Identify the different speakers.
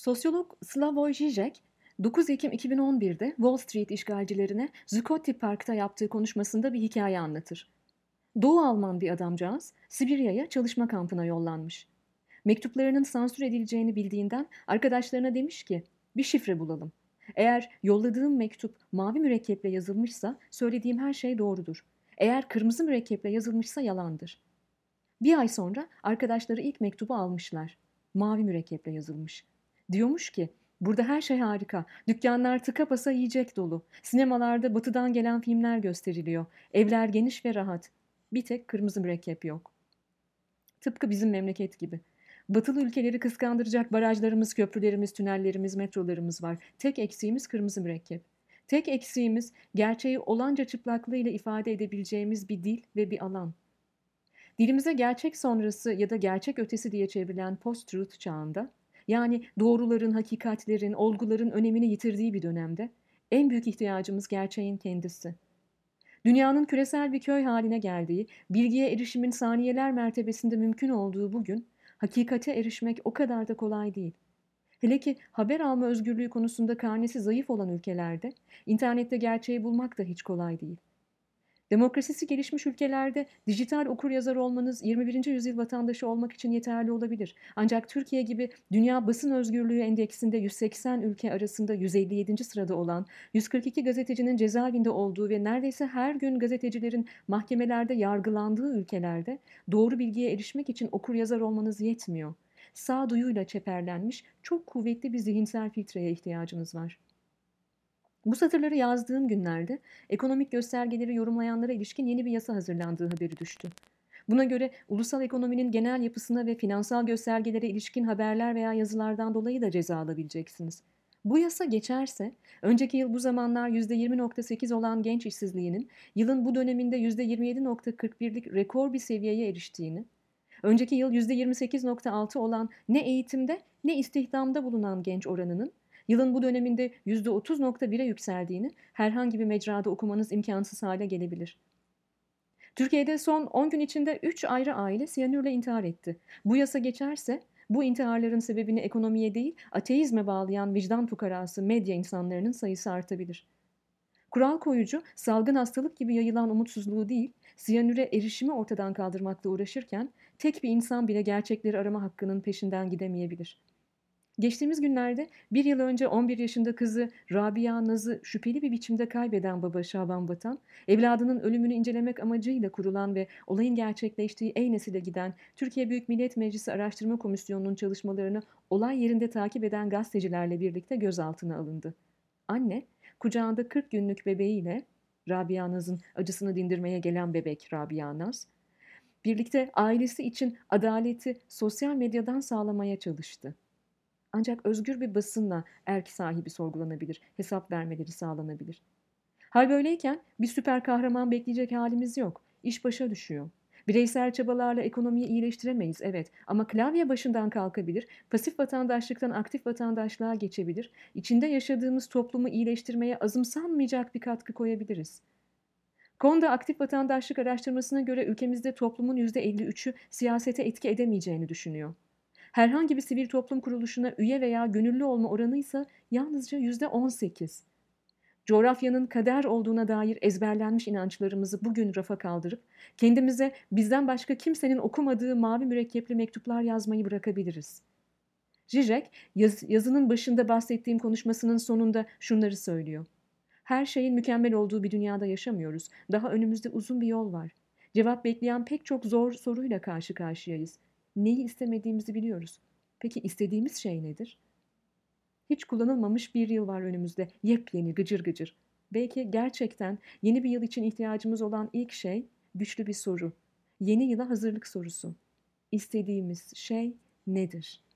Speaker 1: Sosyolog Slavoj Žižek, 9 Ekim 2011'de Wall Street işgalcilerine Zuccotti Park'ta yaptığı konuşmasında bir hikaye anlatır. Doğu Alman bir adamcağız Sibirya'ya çalışma kampına yollanmış. Mektuplarının sansür edileceğini bildiğinden arkadaşlarına demiş ki bir şifre bulalım. Eğer yolladığım mektup mavi mürekkeple yazılmışsa söylediğim her şey doğrudur. Eğer kırmızı mürekkeple yazılmışsa yalandır. Bir ay sonra arkadaşları ilk mektubu almışlar. Mavi mürekkeple yazılmış. Diyormuş ki burada her şey harika. Dükkanlar tıka basa yiyecek dolu. Sinemalarda batıdan gelen filmler gösteriliyor. Evler geniş ve rahat. Bir tek kırmızı mürekkep yok. Tıpkı bizim memleket gibi. Batılı ülkeleri kıskandıracak barajlarımız, köprülerimiz, tünellerimiz, metrolarımız var. Tek eksiğimiz kırmızı mürekkep. Tek eksiğimiz gerçeği olanca çıplaklığıyla ifade edebileceğimiz bir dil ve bir alan. Dilimize gerçek sonrası ya da gerçek ötesi diye çevrilen post-truth çağında yani doğruların, hakikatlerin, olguların önemini yitirdiği bir dönemde en büyük ihtiyacımız gerçeğin kendisi. Dünyanın küresel bir köy haline geldiği, bilgiye erişimin saniyeler mertebesinde mümkün olduğu bugün, hakikate erişmek o kadar da kolay değil. Hele ki haber alma özgürlüğü konusunda karnesi zayıf olan ülkelerde, internette gerçeği bulmak da hiç kolay değil. Demokrasisi gelişmiş ülkelerde dijital okur yazar olmanız 21. yüzyıl vatandaşı olmak için yeterli olabilir. Ancak Türkiye gibi dünya basın özgürlüğü endeksinde 180 ülke arasında 157. sırada olan 142 gazetecinin cezaevinde olduğu ve neredeyse her gün gazetecilerin mahkemelerde yargılandığı ülkelerde doğru bilgiye erişmek için okur yazar olmanız yetmiyor. Sağduyuyla çeperlenmiş çok kuvvetli bir zihinsel filtreye ihtiyacınız var. Bu satırları yazdığım günlerde ekonomik göstergeleri yorumlayanlara ilişkin yeni bir yasa hazırlandığı haberi düştü. Buna göre ulusal ekonominin genel yapısına ve finansal göstergelere ilişkin haberler veya yazılardan dolayı da ceza alabileceksiniz. Bu yasa geçerse, önceki yıl bu zamanlar %20.8 olan genç işsizliğinin yılın bu döneminde %27.41'lik rekor bir seviyeye eriştiğini, önceki yıl %28.6 olan ne eğitimde ne istihdamda bulunan genç oranının yılın bu döneminde %30.1'e yükseldiğini herhangi bir mecrada okumanız imkansız hale gelebilir. Türkiye'de son 10 gün içinde 3 ayrı aile siyanürle intihar etti. Bu yasa geçerse bu intiharların sebebini ekonomiye değil ateizme bağlayan vicdan fukarası medya insanlarının sayısı artabilir. Kural koyucu salgın hastalık gibi yayılan umutsuzluğu değil, siyanüre erişimi ortadan kaldırmakla uğraşırken tek bir insan bile gerçekleri arama hakkının peşinden gidemeyebilir. Geçtiğimiz günlerde bir yıl önce 11 yaşında kızı Rabia Naz'ı şüpheli bir biçimde kaybeden baba Şaban Batan, evladının ölümünü incelemek amacıyla kurulan ve olayın gerçekleştiği Eynes'e giden Türkiye Büyük Millet Meclisi Araştırma Komisyonu'nun çalışmalarını olay yerinde takip eden gazetecilerle birlikte gözaltına alındı. Anne, kucağında 40 günlük bebeğiyle, Rabia Naz'ın acısını dindirmeye gelen bebek Rabia Naz, birlikte ailesi için adaleti sosyal medyadan sağlamaya çalıştı. Ancak özgür bir basınla erk sahibi sorgulanabilir, hesap vermeleri sağlanabilir. Hal böyleyken bir süper kahraman bekleyecek halimiz yok. İş başa düşüyor. Bireysel çabalarla ekonomiyi iyileştiremeyiz evet ama klavye başından kalkabilir, pasif vatandaşlıktan aktif vatandaşlığa geçebilir, içinde yaşadığımız toplumu iyileştirmeye azımsanmayacak bir katkı koyabiliriz. Konda aktif vatandaşlık araştırmasına göre ülkemizde toplumun %53'ü siyasete etki edemeyeceğini düşünüyor. Herhangi bir sivil toplum kuruluşuna üye veya gönüllü olma oranı ise yalnızca yüzde 18. Coğrafyanın kader olduğuna dair ezberlenmiş inançlarımızı bugün rafa kaldırıp kendimize bizden başka kimsenin okumadığı mavi mürekkepli mektuplar yazmayı bırakabiliriz. Zizek yaz, yazının başında bahsettiğim konuşmasının sonunda şunları söylüyor. Her şeyin mükemmel olduğu bir dünyada yaşamıyoruz. Daha önümüzde uzun bir yol var. Cevap bekleyen pek çok zor soruyla karşı karşıyayız. Neyi istemediğimizi biliyoruz. Peki istediğimiz şey nedir? Hiç kullanılmamış bir yıl var önümüzde. Yepyeni, gıcır gıcır. Belki gerçekten yeni bir yıl için ihtiyacımız olan ilk şey güçlü bir soru. Yeni yıla hazırlık sorusu. İstediğimiz şey nedir?''